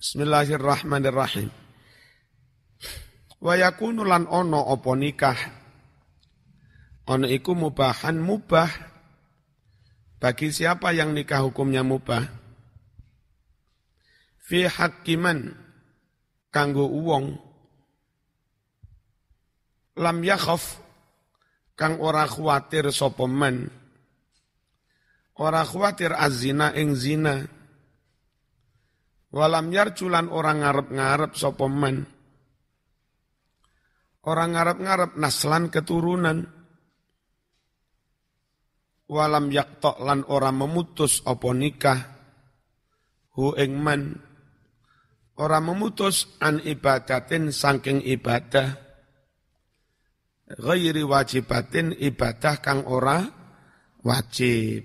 Bismillahirrahmanirrahim. Wa yakunu lan ono opo nikah. Ono iku mubahan mubah. Bagi siapa yang nikah hukumnya mubah. Fi hakiman kanggo uwong. Lam yakhaf kang ora khawatir sapa man. Ora khawatir azina ing zina Walam yarjulan orang ngarep-ngarep sopoman. Orang ngarep-ngarep naslan keturunan. Walam yaktok lan orang memutus opo nikah. Hu ing man. Orang memutus an ibadatin sangking ibadah. Ghairi wajibatin ibadah kang ora wajib.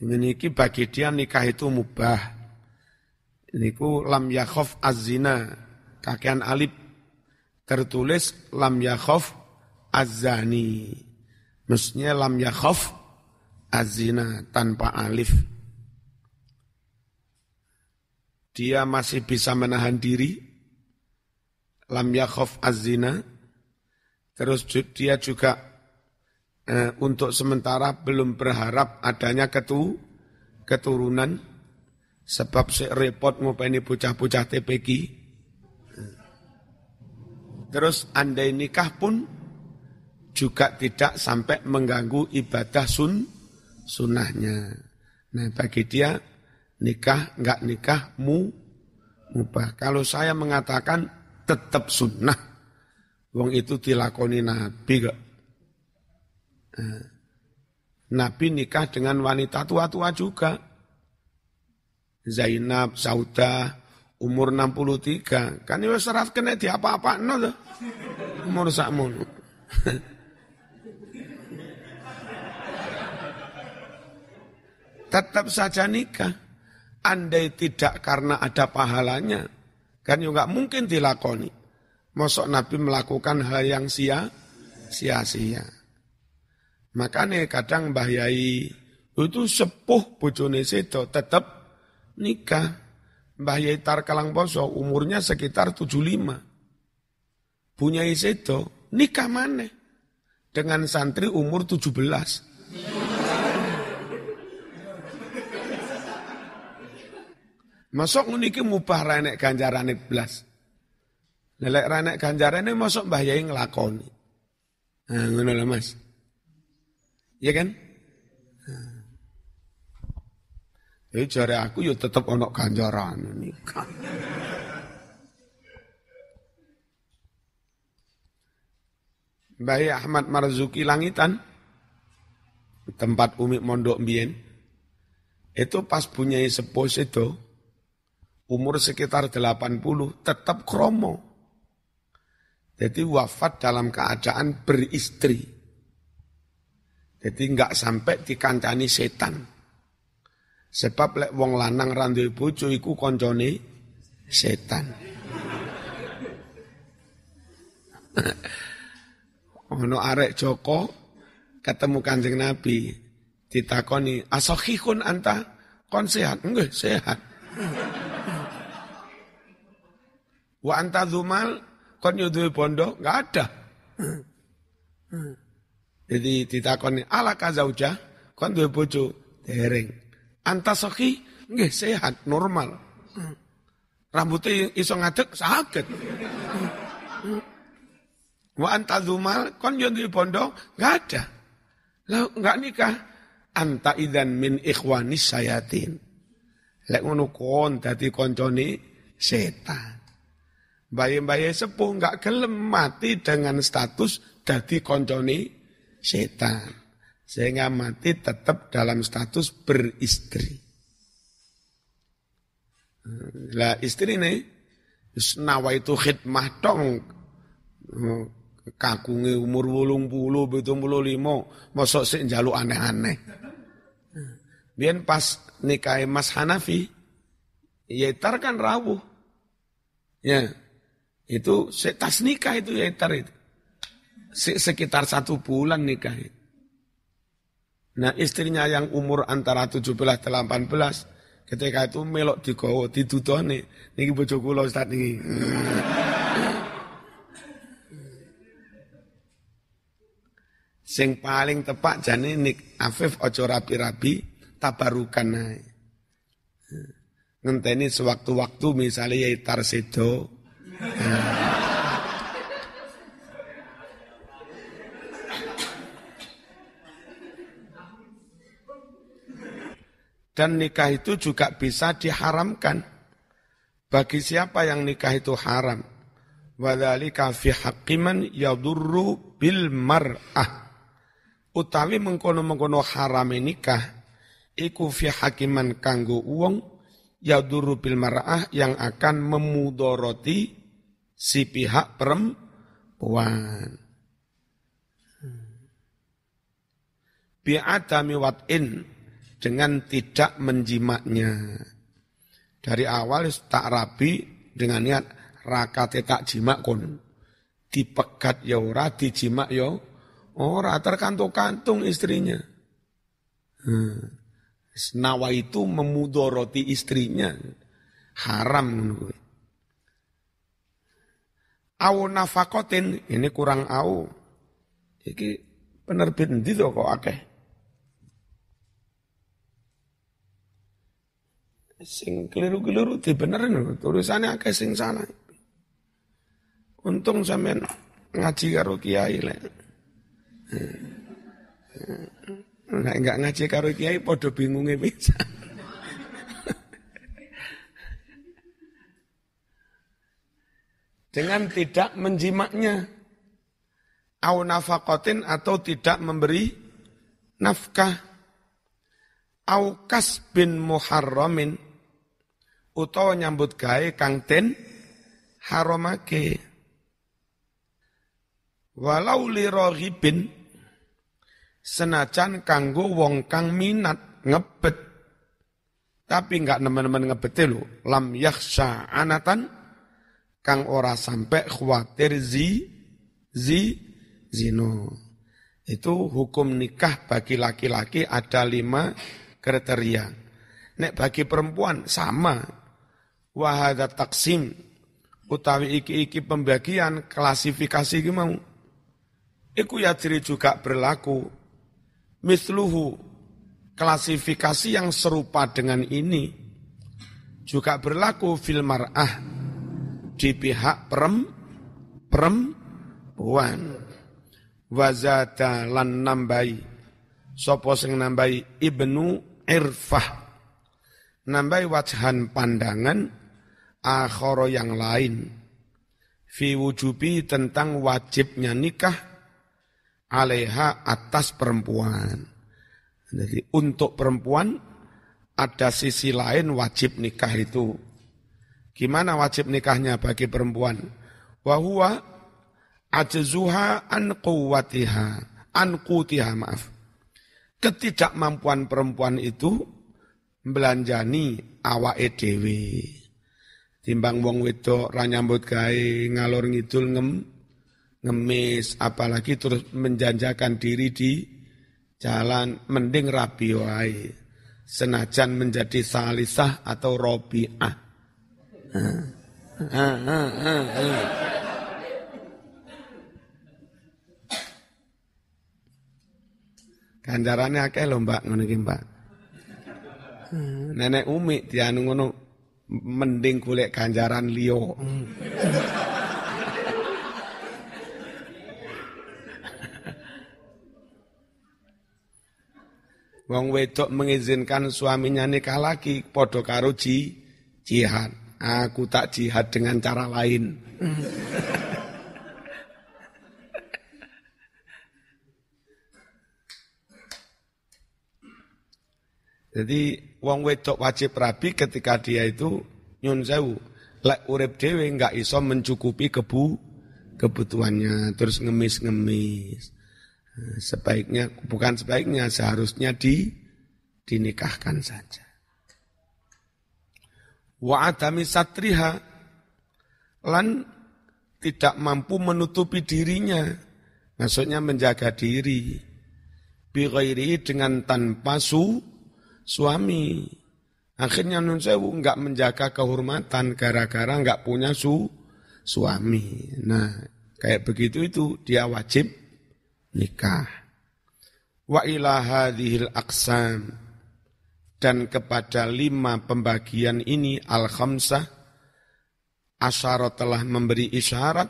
Ini bagi dia nikah itu mubah Niku lam yakhof azina kakean alif tertulis lam yakhof azani. Mestinya lam yakhof azina tanpa alif. Dia masih bisa menahan diri. Lam yakhof azina. Terus dia juga eh, untuk sementara belum berharap adanya ketu, keturunan Sebab si repot ngopeni bocah-bocah TPG. Terus andai nikah pun juga tidak sampai mengganggu ibadah sun sunnahnya. Nah bagi dia nikah nggak nikah mu mubah. Kalau saya mengatakan tetap sunnah, wong itu dilakoni Nabi kok. Nah, Nabi nikah dengan wanita tua-tua juga. Zainab, Sauda, umur 63. Kan ya serat kena di apa-apa no. Umur sakmono. Tetap saja nikah. Andai tidak karena ada pahalanya, kan juga mungkin dilakoni. Mosok Nabi melakukan hal yang sia, sia-sia. Makanya kadang Mbah Yai itu sepuh bojone sedo tetap nikah. Mbah Yaitar Kalangposo umurnya sekitar 75. Punya Isedo nikah mana? Dengan santri umur 17. Masuk niki mubah renek ganjarane belas. Lelek renek ganjarane masuk Mbah Yai ngelakoni. Nah, ngono lah Mas. Iya kan? Eh jare aku ya tetep ana ganjaran nikah. Mbah Ahmad Marzuki Langitan tempat Umi Mondok Mbien itu pas punya sepuh itu umur sekitar 80 tetap kromo. Jadi wafat dalam keadaan beristri. Jadi nggak sampai dikancani setan. Sebab lek wong lanang randu bojo iku koncone setan. ono arek Joko ketemu Kanjeng Nabi ditakoni asahihun anta kon sehat enggak sehat. Wa anta zumal kon yo bondo enggak ada. Jadi ditakoni ala kazauja kon duwe bojo dereng. Antasoki nggih sehat, normal. Rambutnya iso ngadek sakit. Wa antazumal kon yo di pondok enggak ada. Lah enggak nikah. Anta idan min ikhwanis sayatin. Lek ngono kon dadi koncone setan. Bayi-bayi sepuh enggak gelem mati dengan status dadi koncone setan. Sehingga mati tetap dalam status beristri. Lah istri ini nawa itu khidmah dong. Kakungi umur wulung puluh, betul puluh limo, mosok sih jaluk aneh-aneh. Biar pas nikahi Mas Hanafi, Yetar kan rawuh. Ya, itu tas nikah itu Yetar itu. Sekitar satu bulan nikah itu. Nah istrinya yang umur antara 17-18 Ketika itu melok digawa didudone niki bojo kula Ustaz niki. Sing paling tepak jane nik Afif ojo rapi-rapi tabarukan ae. Ngenteni sewaktu-waktu misalnya ya tarsedo. Dan nikah itu juga bisa diharamkan. Bagi siapa yang nikah itu haram. Wadhalika fi haqiman yadurru bil mar'ah. Utawi mengkono-mengkono haram nikah. Iku fi hakiman kanggo uang yadurru bil mar'ah yang akan memudoroti si pihak perempuan. Bi'adami wat'in dengan tidak menjimaknya. Dari awal tak rapi dengan niat rakate tak jimak kon. Dipegat ya ora, dijimak ya ora, terkantung-kantung istrinya. Hmm. Nawa itu memudoroti istrinya. Haram Au nafakotin, ini kurang au. Iki penerbit itu kok akeh. Sing keliru-keliru dibenerin tulisannya akeh sing salah. Untung sampean ngaji karo kiai lek. Nek enggak ngaji karo kiai padha bingunge bisa. Dengan tidak menjimaknya. Au nafakotin atau tidak memberi nafkah. Au kasbin muharramin utawa nyambut gawe kang den haramake walau liraghibin senajan kanggo wong kang minat ngebet. Tapi enggak nemen-nemen ngebete lho lam yakhsha anatan kang ora sampai khawatir zi zi zino. Itu hukum nikah bagi laki-laki ada lima kriteria. Nek bagi perempuan sama wahada taksim. Utawi iki-iki pembagian klasifikasi iki mau. Iku ya diri juga berlaku. Misluhu klasifikasi yang serupa dengan ini juga berlaku fil mar'ah di pihak perem perempuan. Wazada lan nambai sapa sing nambai ibnu irfah. Nambai wajhan pandangan akhara yang lain fi wujubi tentang wajibnya nikah aleha atas perempuan. Jadi untuk perempuan ada sisi lain wajib nikah itu. Gimana wajib nikahnya bagi perempuan? Wahuwa ajzuha an quwwatiha, an qutiha, maaf. Ketidakmampuan perempuan itu belanjani awake dhewe. Timbang wong wedok ra nyambut gawe ngalor ngidul ngem ngemis apalagi terus menjanjakan diri di jalan mending rapi wae senajan menjadi salisah atau robiah. Ganjarannya akeh lho Mbak ngono iki Mbak. Nenek Umi dianu ngono mending golek ganjaran liyo. Wong wedok mengizinkan suaminya nikah lagi podo karo ji, jihad. Aku tak jihad dengan cara lain. Jadi wong wedok wajib rabi ketika dia itu nyun sewu lek urip dhewe enggak iso mencukupi kebu kebutuhannya terus ngemis-ngemis. Nah, sebaiknya bukan sebaiknya seharusnya di dinikahkan saja. Wa adami satriha lan tidak mampu menutupi dirinya. Maksudnya menjaga diri. Bi dengan tanpa su suami Akhirnya Nun Sewu nggak menjaga kehormatan gara-gara nggak punya su suami. Nah, kayak begitu itu dia wajib nikah. Wa ila hadhil aqsam dan kepada lima pembagian ini al-khamsah asyara telah memberi isyarat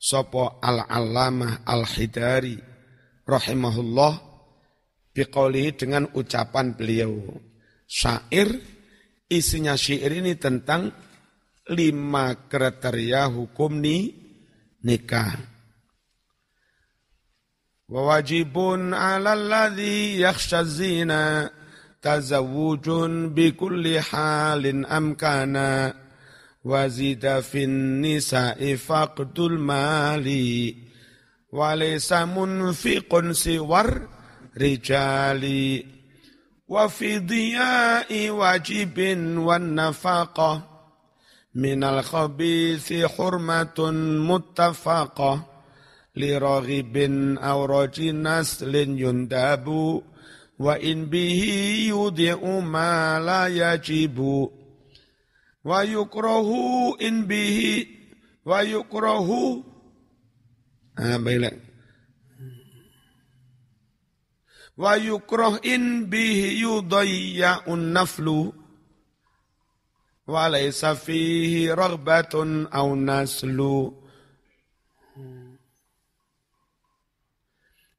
sopo al-allamah al-hidari rahimahullah biqaulihi dengan ucapan beliau syair, isinya syair ini tentang lima kriteria hukum ni, nikah. Wajibun ala alladhi yakhsha zina tazawujun bi kulli halin amkana wazida fin nisa'i faqdul mali walaysa munfiqun siwar rijali وفي ضياء واجب والنفاقة من الخبيث حرمة متفقة لراغب أو رجل نسل يندب وإن به يضيء ما لا يجب. ويكره إن به ويكره. آه wa yukroh in bihi yudayya'un naflu. Wa laysa fihi raghbatun aw naslu.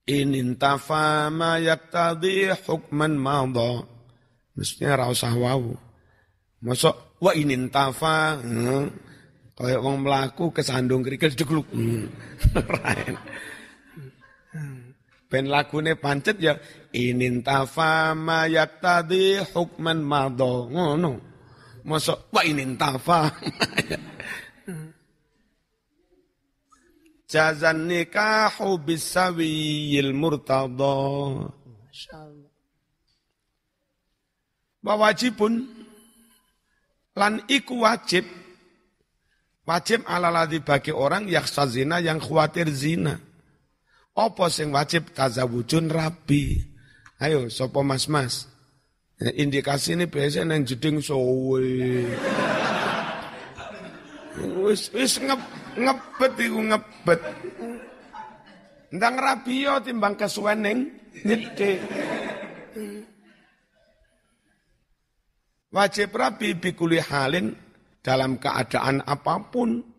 In intafa ma yaktadi hukman madha. Mestinya ra usah wau. Mosok wa in intafa hmm, kaya wong mlaku kesandung kerikil jegluk. Hmm. Ben lagune pancet ya inin tafa ma yaktadi hukman madho ngono. Mosok wa inin tafa. Jazan nikahu bisawiyil murtadha. Masyaallah. Wajibun lan iku wajib wajib ala bagi orang yang zina yang khawatir zina apa sing wajib tazawujun rabi? Ayo sopo mas-mas. Indikasi ini biasa nang jeding sowe. Wis wis ngep, ngepet iku ngepet. Ndang rabi yo timbang kesuwen ning. Wajib rabi bikuli halin dalam keadaan apa pun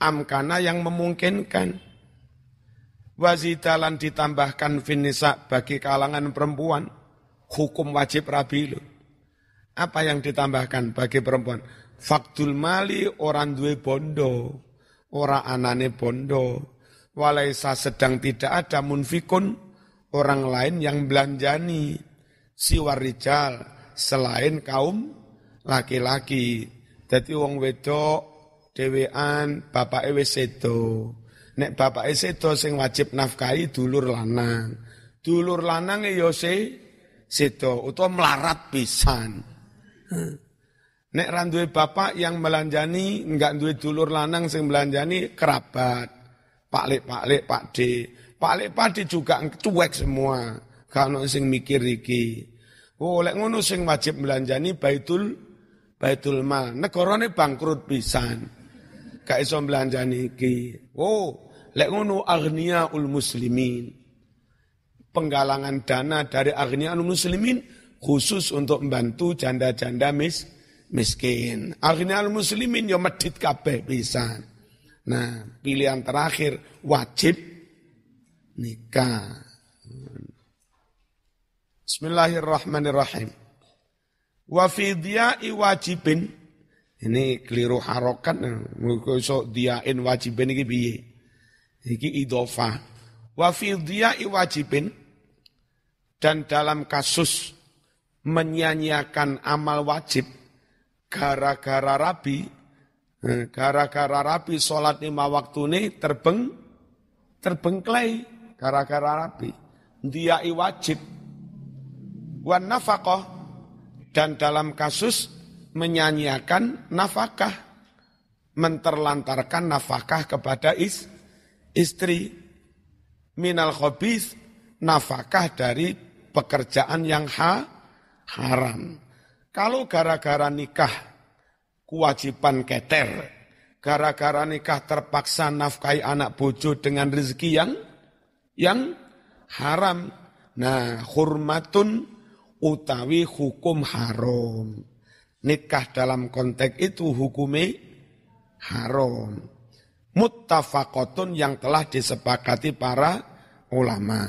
amkana yang memungkinkan. Wazidalan ditambahkan finisa bagi kalangan perempuan. Hukum wajib rabi Apa yang ditambahkan bagi perempuan? Faktul mali orang duwe bondo. Orang anane bondo. Walaisa sedang tidak ada munfikun. Orang lain yang belanjani. Siwarijal. Selain kaum laki-laki. Jadi wong wedok dhewean bapake wis sedo. Nek bapake sedo sing wajib nafkahi dulur lanang. Dulur lanang ya se sedo utawa melarat pisan. Nek ra bapak yang melanjani enggak duwe dulur lanang sing melanjani kerabat. Pak Lek, Pak Lek, Pak D. Pak Lek, Pak D juga cuek semua. Kalau sing mikir iki. Oh, lek ngono sing wajib melanjani baitul baitul mal. Negarane bangkrut pisan gak iso belanjani iki. Oh, lek ngono ul muslimin. Penggalangan dana dari ul muslimin khusus untuk membantu janda-janda mis miskin. ul muslimin yo medit kabeh bisa. Nah, pilihan terakhir wajib nikah. Bismillahirrahmanirrahim. Wa fi wajibin ini keliru harokat, muga iso diain wajibin iki piye? Iki idhofah. Wa fi diai wajibin dan dalam kasus menyanyiakan amal wajib gara-gara rabi, eh, gara-gara rabi sholat lima waktu ini terbeng, terbengklai gara-gara rabi. Diai wajib. Wan nafkah dan dalam kasus menyanyiakan nafkah, menterlantarkan nafkah kepada is, istri. Minal khobis, nafkah dari pekerjaan yang ha, haram. Kalau gara-gara nikah kewajiban keter, gara-gara nikah terpaksa nafkahi anak bojo dengan rezeki yang yang haram. Nah, hurmatun utawi hukum haram. Nikah dalam konteks itu hukumnya haram. Muttafaqatun yang telah disepakati para ulama.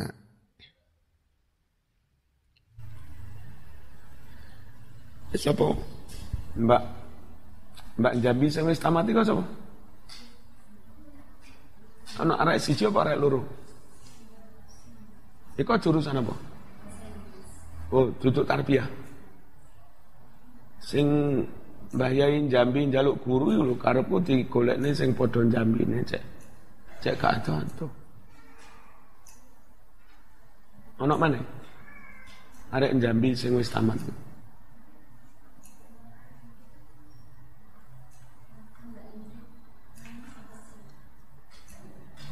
Siapa? Mbak Mbak Jambi sing wis tamat iku sapa? Ana arek siji apa arek loro? Iku jurusan apa? Oh, duduk tarbiyah. Sing Mbah Yai Jambi njaluk guru lho karepku digolekne sing padha Jambine cek. Cek gak ado-ado. Ana mana? Arek Jambi sing wis tamat.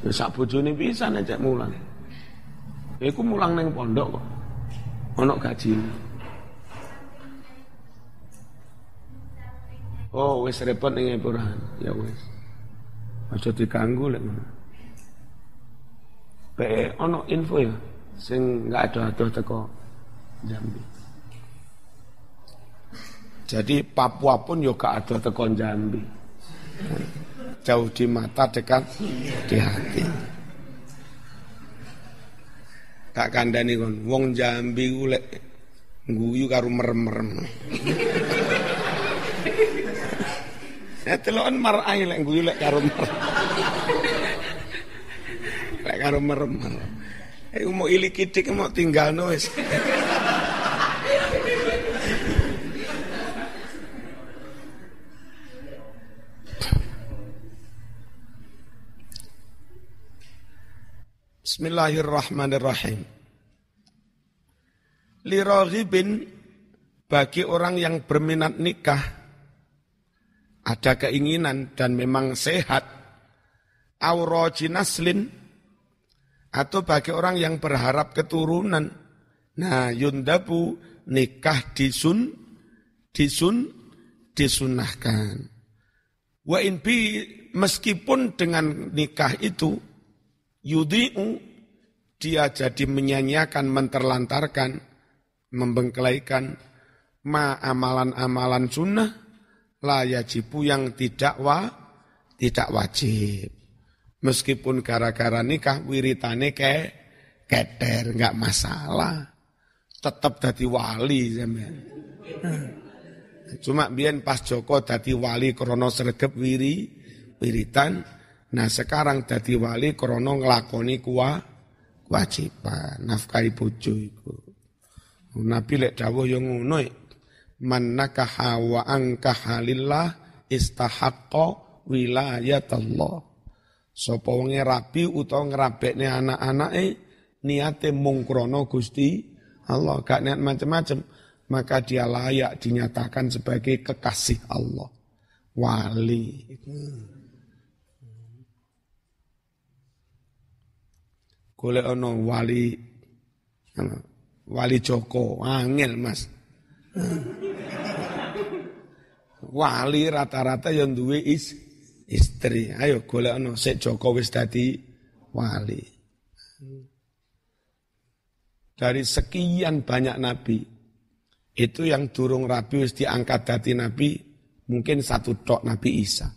Ya sak bojone pisan cek mulang. Iku mulang ning pondok kok. Ono gaji. Oh, wis repot ning. Ya wis. Aja diganggu lek ngono. Pe ono info ya sing enggak ada adoh teko Jambi. Jadi Papua pun yo gak ada teko Jambi jauh di mata dekat di hati tak kandani kon wong jambi ulek guyu karo merem-merem ya telon marai lek guyu lek karo merem lek karo merem eh mau ilik kidik mau tinggal wis. Bismillahirrahmanirrahim. Liraghibin bagi orang yang berminat nikah ada keinginan dan memang sehat. Auraji naslin atau bagi orang yang berharap keturunan. Nah yundabu nikah disun disun disunahkan. Wa in bi meskipun dengan nikah itu yudhi'u dia jadi menyanyiakan, menterlantarkan, membengkelaikan ma amalan-amalan sunnah la yajibu yang tidak wa tidak wajib. Meskipun gara-gara nikah wiritane ke keter nggak masalah. Tetap dadi wali sampean. Cuma biyen pas Joko dadi wali krono sregep wiri wiritan Nah sekarang dadi wali krono nglakoni kuwa kewajiban nafkahi bojo iku. Nabi lek dawuh yang ngono man nakaha wa angkaha lillah istahaqqa wilayatallah. Sapa wonge rabi utawa ngrabekne anak-anake niate mung krana Gusti Allah gak niat macam-macam maka dia layak dinyatakan sebagai kekasih Allah wali. Golek ana wali wali Joko angel Mas wali rata-rata yang duwe is istri. Ayo golek ana sik Joko wis dadi wali. Dari sekian banyak nabi itu yang durung rabi wis diangkat dadi nabi mungkin satu tok Nabi Isa.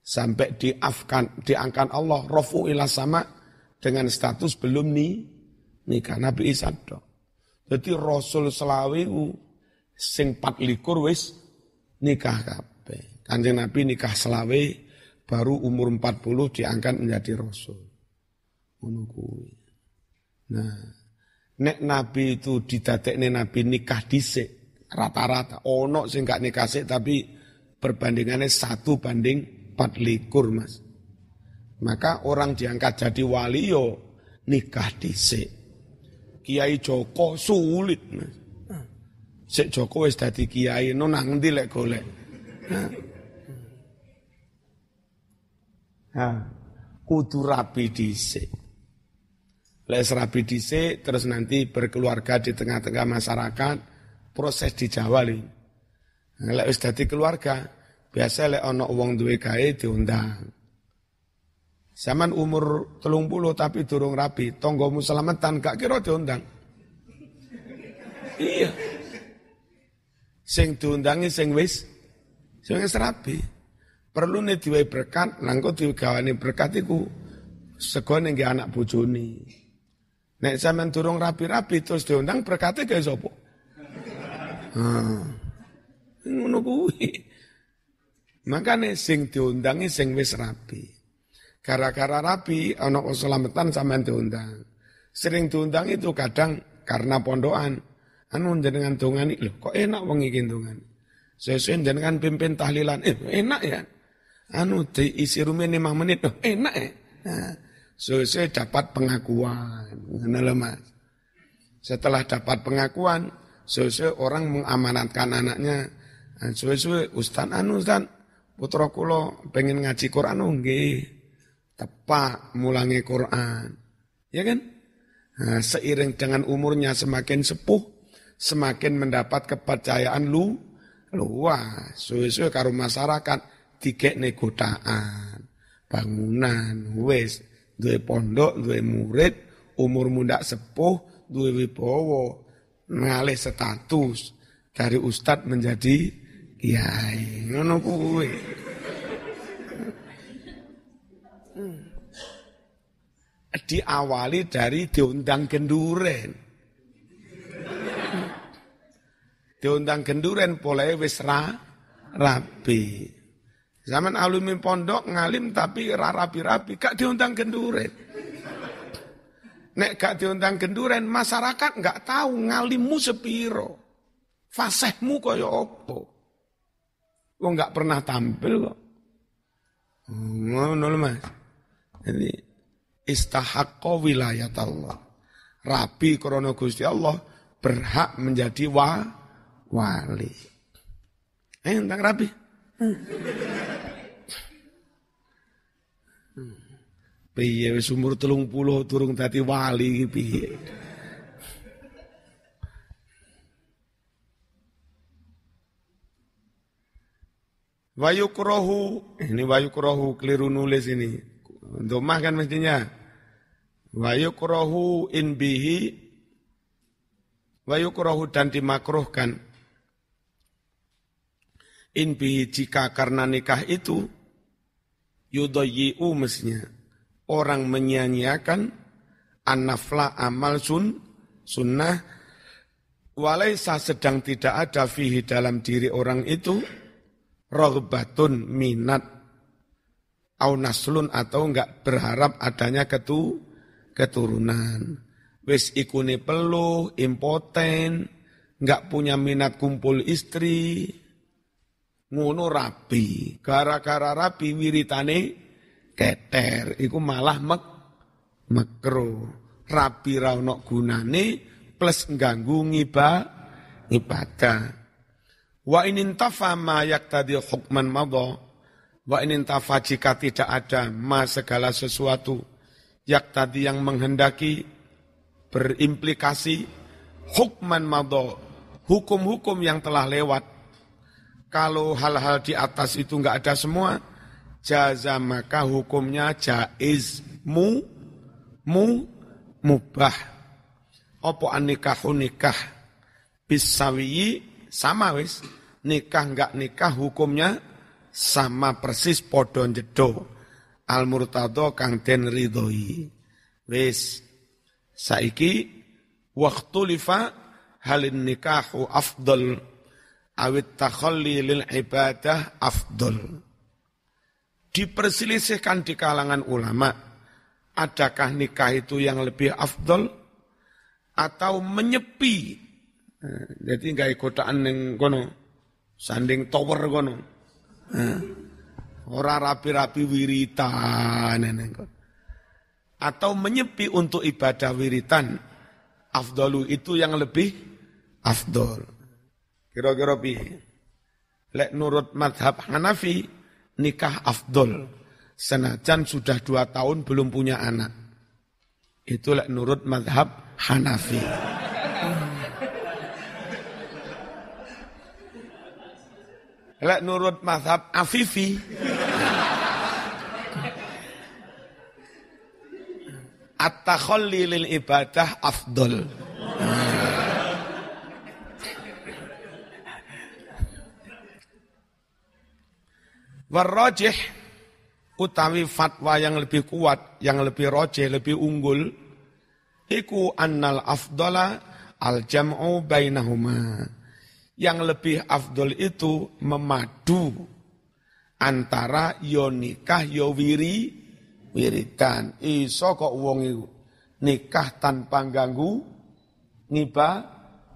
Sampai diafkan diangkat Allah rofu ila sama dengan status belum nih nikah. Nabi Isa dok. Jadi Rasul selawi sing pat likur wis nikah kabeh. Kanjeng Nabi nikah selawe baru umur 40 diangkat menjadi Rasul. Menunggu. Nah, nek Nabi itu didadekne Nabi nikah dhisik rata-rata ono sing gak nikah sik tapi perbandingannya satu banding 4 likur mas. Maka orang diangkat jadi wali yo nikah dhisik. Kiai Joko sulit. Sik Joko wis dadi kiai no nang ndi lek golek. Nah, kudu rapi dhisik. Lek rapi dhisik terus nanti berkeluarga di tengah-tengah masyarakat proses di Jawa li. Lek wis dadi keluarga, biasa lek ana wong duwe gawe diundang. Zaman umur telung puluh tapi durung rapi, tonggomu selamatan gak kira diundang. iya. Sing diundangi sing wis, sing wis rapi. Perlu nih diwe berkat, nangko digawane berkat iku segone nggih anak bojone. Nek sampean durung rapi-rapi terus diundang berkate gawe sapa? Hmm. Ngono kuwi. Makane sing diundangi sing wis rapi. Gara-gara rapi ana keselamatan sampean diundang. Sering diundang itu kadang karena pondokan. Anu jenengan dongani lho kok enak wong iki dongani. Sesuai jenengan pimpin tahlilan eh enak ya. Anu diisi rumen 5 menit loh enak ya. Nah, Sesuai dapat pengakuan. Ngono Mas. Setelah dapat pengakuan, sesuai orang mengamanatkan anaknya. Sesuai Ustaz anu Ustaz, putra kula pengen ngaji Quran nggih. Tepak mulangi Quran. Ya kan? Nah, seiring dengan umurnya semakin sepuh, semakin mendapat kepercayaan lu luas. Suwe-suwe karo masyarakat dikekne godaan, bangunan, wis duwe pondok, duwe murid, umur muda sepuh, duwe wibowo, ngalih status dari ustad menjadi kiai. Ngono kuwi. Diawali dari diundang genduren. Diundang genduren boleh wis ra rapi. Zaman alumni pondok ngalim tapi rapi-rapi, gak diundang genduren. Nek gak diundang genduren, masyarakat gak tahu ngalimmu sepiro. Fasehmu kaya opo. Wong gak pernah tampil kok. Ngono Mas. Jadi istahaqqa wilayat Allah. Rapi krana Gusti Allah berhak menjadi wa wali. Eh, tentang rapi. Piye wis umur puluh turung dadi wali piye. Wayukrohu, ini wayukrohu keliru nulis ini. Domah kan mestinya. Wayukrohu in bihi, wayukrohu dan dimakruhkan. In bihi jika karena nikah itu, yudoyi'u mestinya. Orang menyanyiakan an-nafla amal sun, sunnah. Walaisa sedang tidak ada fihi dalam diri orang itu rohbatun minat. Au naslun atau enggak berharap adanya ketu keturunan. Wis ikune peluh impoten enggak punya minat kumpul istri ngono rapi gara-gara rapi wiritane keter. Iku malah mek mekro. Rapi ra ono gunane plus ganggu ngiba ibadah wa inin tafa ma yaktadi hukman madha. Wa inin tafa jika tidak ada ma segala sesuatu yaktadi yang menghendaki berimplikasi hukman madha. Hukum-hukum yang telah lewat kalau hal-hal di atas itu enggak ada semua jaza maka hukumnya jaiz mu mu mubah. Opo anikahu nikah? Bisawi sama wis. Nikah enggak nikah hukumnya sama persis podo jedo al murtado kang den ridhoi. Wis saiki waktu lifa halin nikahu afdal awit takhalli lil ibadah afdal diperselisihkan di kalangan ulama, adakah nikah itu yang lebih afdol atau menyepi. Eh, jadi nggak ikotaan yang kono, sanding tower kono. Eh, Orang rapi-rapi wiritan. Atau menyepi untuk ibadah wiritan. Afdolu itu yang lebih afdol. Kira-kira pi. Lek nurut madhab Hanafi, nikah afdol. Senajan sudah dua tahun belum punya anak. Itulah nurut madhab Hanafi. Lek nurut mazhab Afifi. At-takhalli lil ibadah afdol. Warrojih utawi fatwa yang lebih kuat, yang lebih rojih, lebih unggul, iku annal afdola al jam'u bainahuma. Yang lebih afdol itu memadu antara yo nikah yo wiri wiridan. Iso kok wong iku nikah tanpa ganggu ngiba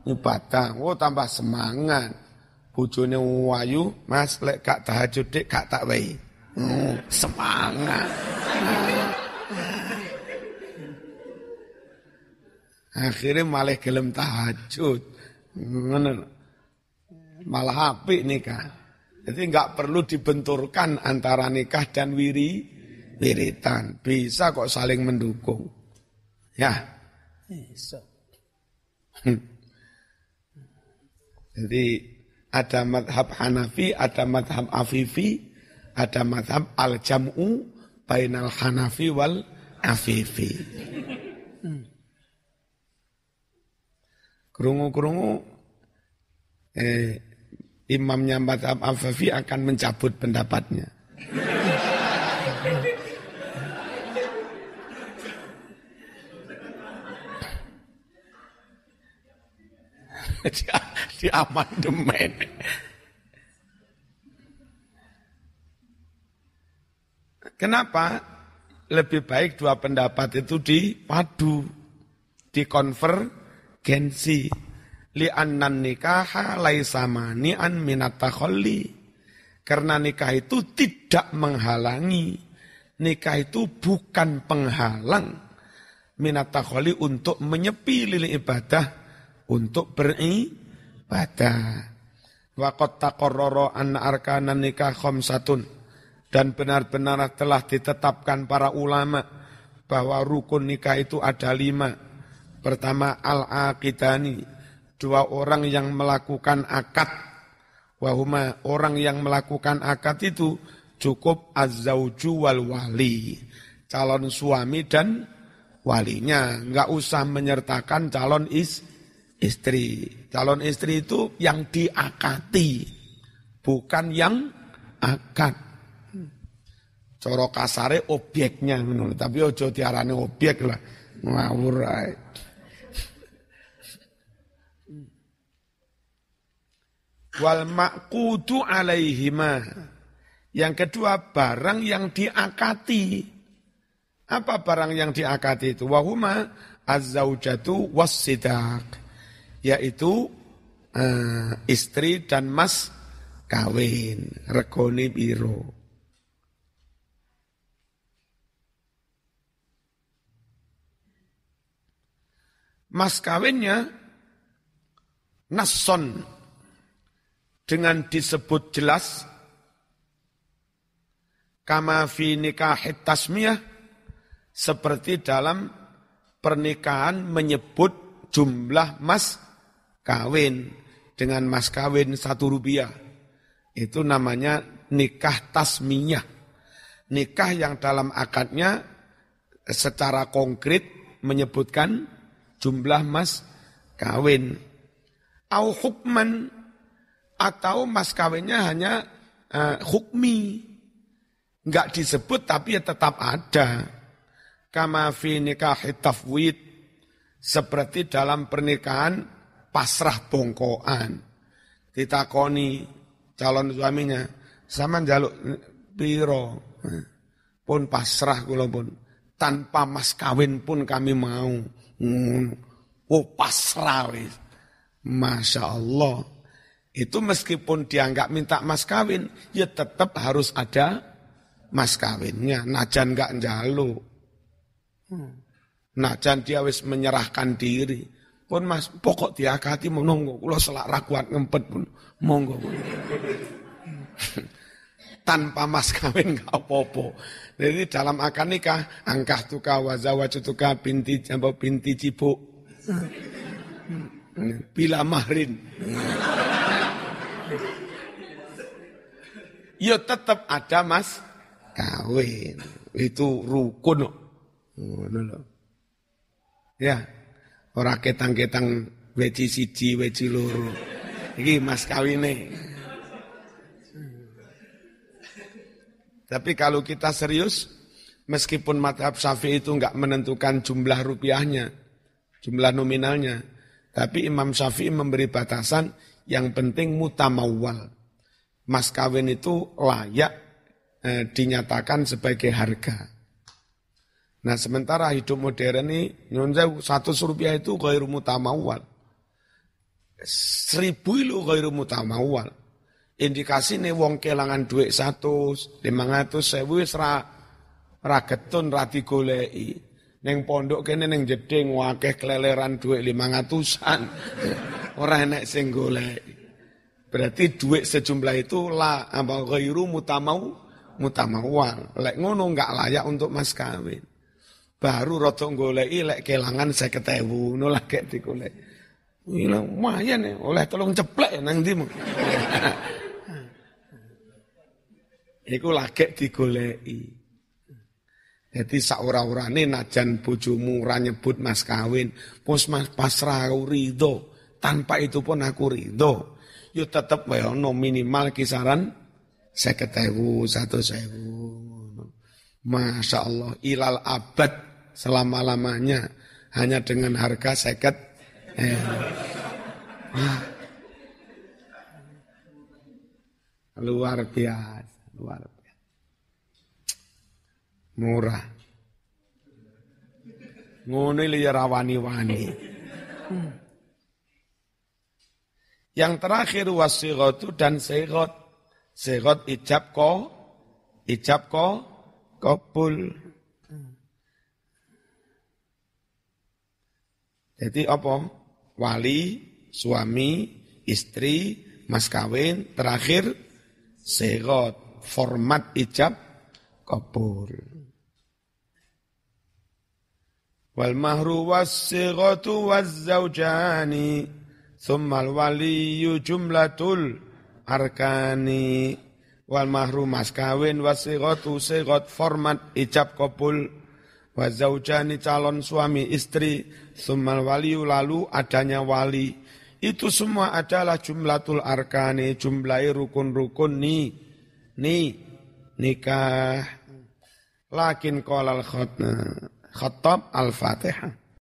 ibadah. Oh tambah semangat. Bojone wayu, Mas lek gak tahajud dik gak tak wei. Oh, semangat. Akhirnya malah gelem tahajud. Malah apik nikah. Jadi nggak perlu dibenturkan antara nikah dan wiri wiritan. Bisa kok saling mendukung. Ya. Bisa. Hmm. Jadi ada madhab Hanafi, ada madhab Afifi, ada madhab al-jam'u bainal Hanafi wal Afifi. Kerungu-kerungu eh, imamnya madhab Afifi akan mencabut pendapatnya. di, di amandemen. Kenapa? Lebih baik dua pendapat itu dipadu, dikonvergensi. Li annan nikaha laisa mani'an minat Karena nikah itu tidak menghalangi. Nikah itu bukan penghalang minat untuk menyepi lili ibadah untuk beribadah. Waqat taqarrara anna arkanan nikah khamsatun dan benar-benar telah ditetapkan para ulama bahwa rukun nikah itu ada lima. Pertama al-aqidani, dua orang yang melakukan akad. Wahuma orang yang melakukan akad itu cukup azzauju wal wali, calon suami dan walinya, enggak usah menyertakan calon istri istri. Calon istri itu yang diakati, bukan yang akad. Coro kasare obyeknya menurut tapi ojo tiarane obyek lah. Ngawur Wal makudu alaihima. Yang kedua barang yang diakati. Apa barang yang diakati itu? Wahuma azzaujatu wassidak yaitu uh, istri dan mas kawin regoni biro. Mas kawinnya nason dengan disebut jelas kama fi nikah tasmiyah seperti dalam pernikahan menyebut jumlah mas kawin dengan mas kawin satu rupiah. Itu namanya nikah tasmiyah. Nikah yang dalam akadnya secara konkret menyebutkan jumlah mas kawin. Au hukman atau mas kawinnya hanya uh, hukmi. Enggak disebut tapi ya tetap ada. Kama fi nikah tafwid. Seperti dalam pernikahan pasrah bongkoan. Ditakoni calon suaminya, sama jaluk piro. Pun pasrah kula pun. Tanpa mas kawin pun kami mau. Oh pasrah wis. Masya Allah. Itu meskipun dia nggak minta mas kawin, ya tetap harus ada mas kawinnya. Najan nggak jaluk. Najan dia wis menyerahkan diri. Pun mas, pokok diakati menunggu, kalau selak rakuat ngempet pun, monggo. Tanpa mas kawin gak apa-apa. Jadi dalam akad nikah, angkah tuka wazawa cutuka binti jambo binti cibuk. Bila mahrin. ya tetap ada mas kawin. Itu rukun. Lho. Ya. Ora ketang-ketang weci siji, weci loro. Iki mas kawine. Tapi kalau kita serius, meskipun madhab syafi'i itu enggak menentukan jumlah rupiahnya, jumlah nominalnya, tapi Imam Syafi'i memberi batasan yang penting mutamawal. Mas kawin itu layak eh, dinyatakan sebagai harga. Nah sementara hidup modern ini, satu rupiah itu gairu mutamawal. Seribu itu gairu mutamawal. Indikasi nih wong kelangan duit satu, lima ratus, sewu, ra, ra getun, ra digolei. Neng pondok kene neng jeding wakeh keleleran duit lima ratusan. Orang enak sing golek. Berarti duit sejumlah itu lah apa ghairu mutamau mutamawal. Lek ngono enggak layak untuk mas kawin. Baru rotok goleki lek kelangan saya ketemu nolak kayak digolek. Ini lumayan ya, oleh tolong ceplek nang ndi Iku lagi digoleki. Jadi saura-urane najan bojomu ora nyebut mas kawin, pos mas pasrah ridho. Tanpa itu pun aku ridho. Yo tetep wae ono minimal kisaran seketewu, satu sewu. Masya Allah, ilal abad selama-lamanya hanya dengan harga seket. Eh. Luar biasa, luar biasa murah. Ngono ya rawani-wani. Yang terakhir wasighatu dan sigot. Sigot ijab ko, ijab ko, kopul. Jadi apa? Wali, suami, istri, mas kawin, terakhir sigot. Format ijab kabul. wal mahru was-sighatu waz-zawjani thumma al-waliyyu jumlatul arkani wal mahru mas kawin was-sighatu sighat format ijab kabul wa zaujani calon suami istri thumma waliyu lalu adanya wali itu semua adalah jumlatul arkani jumlahi rukun-rukun ni ni nikah lakin qala al-khattab Al-Fatihah.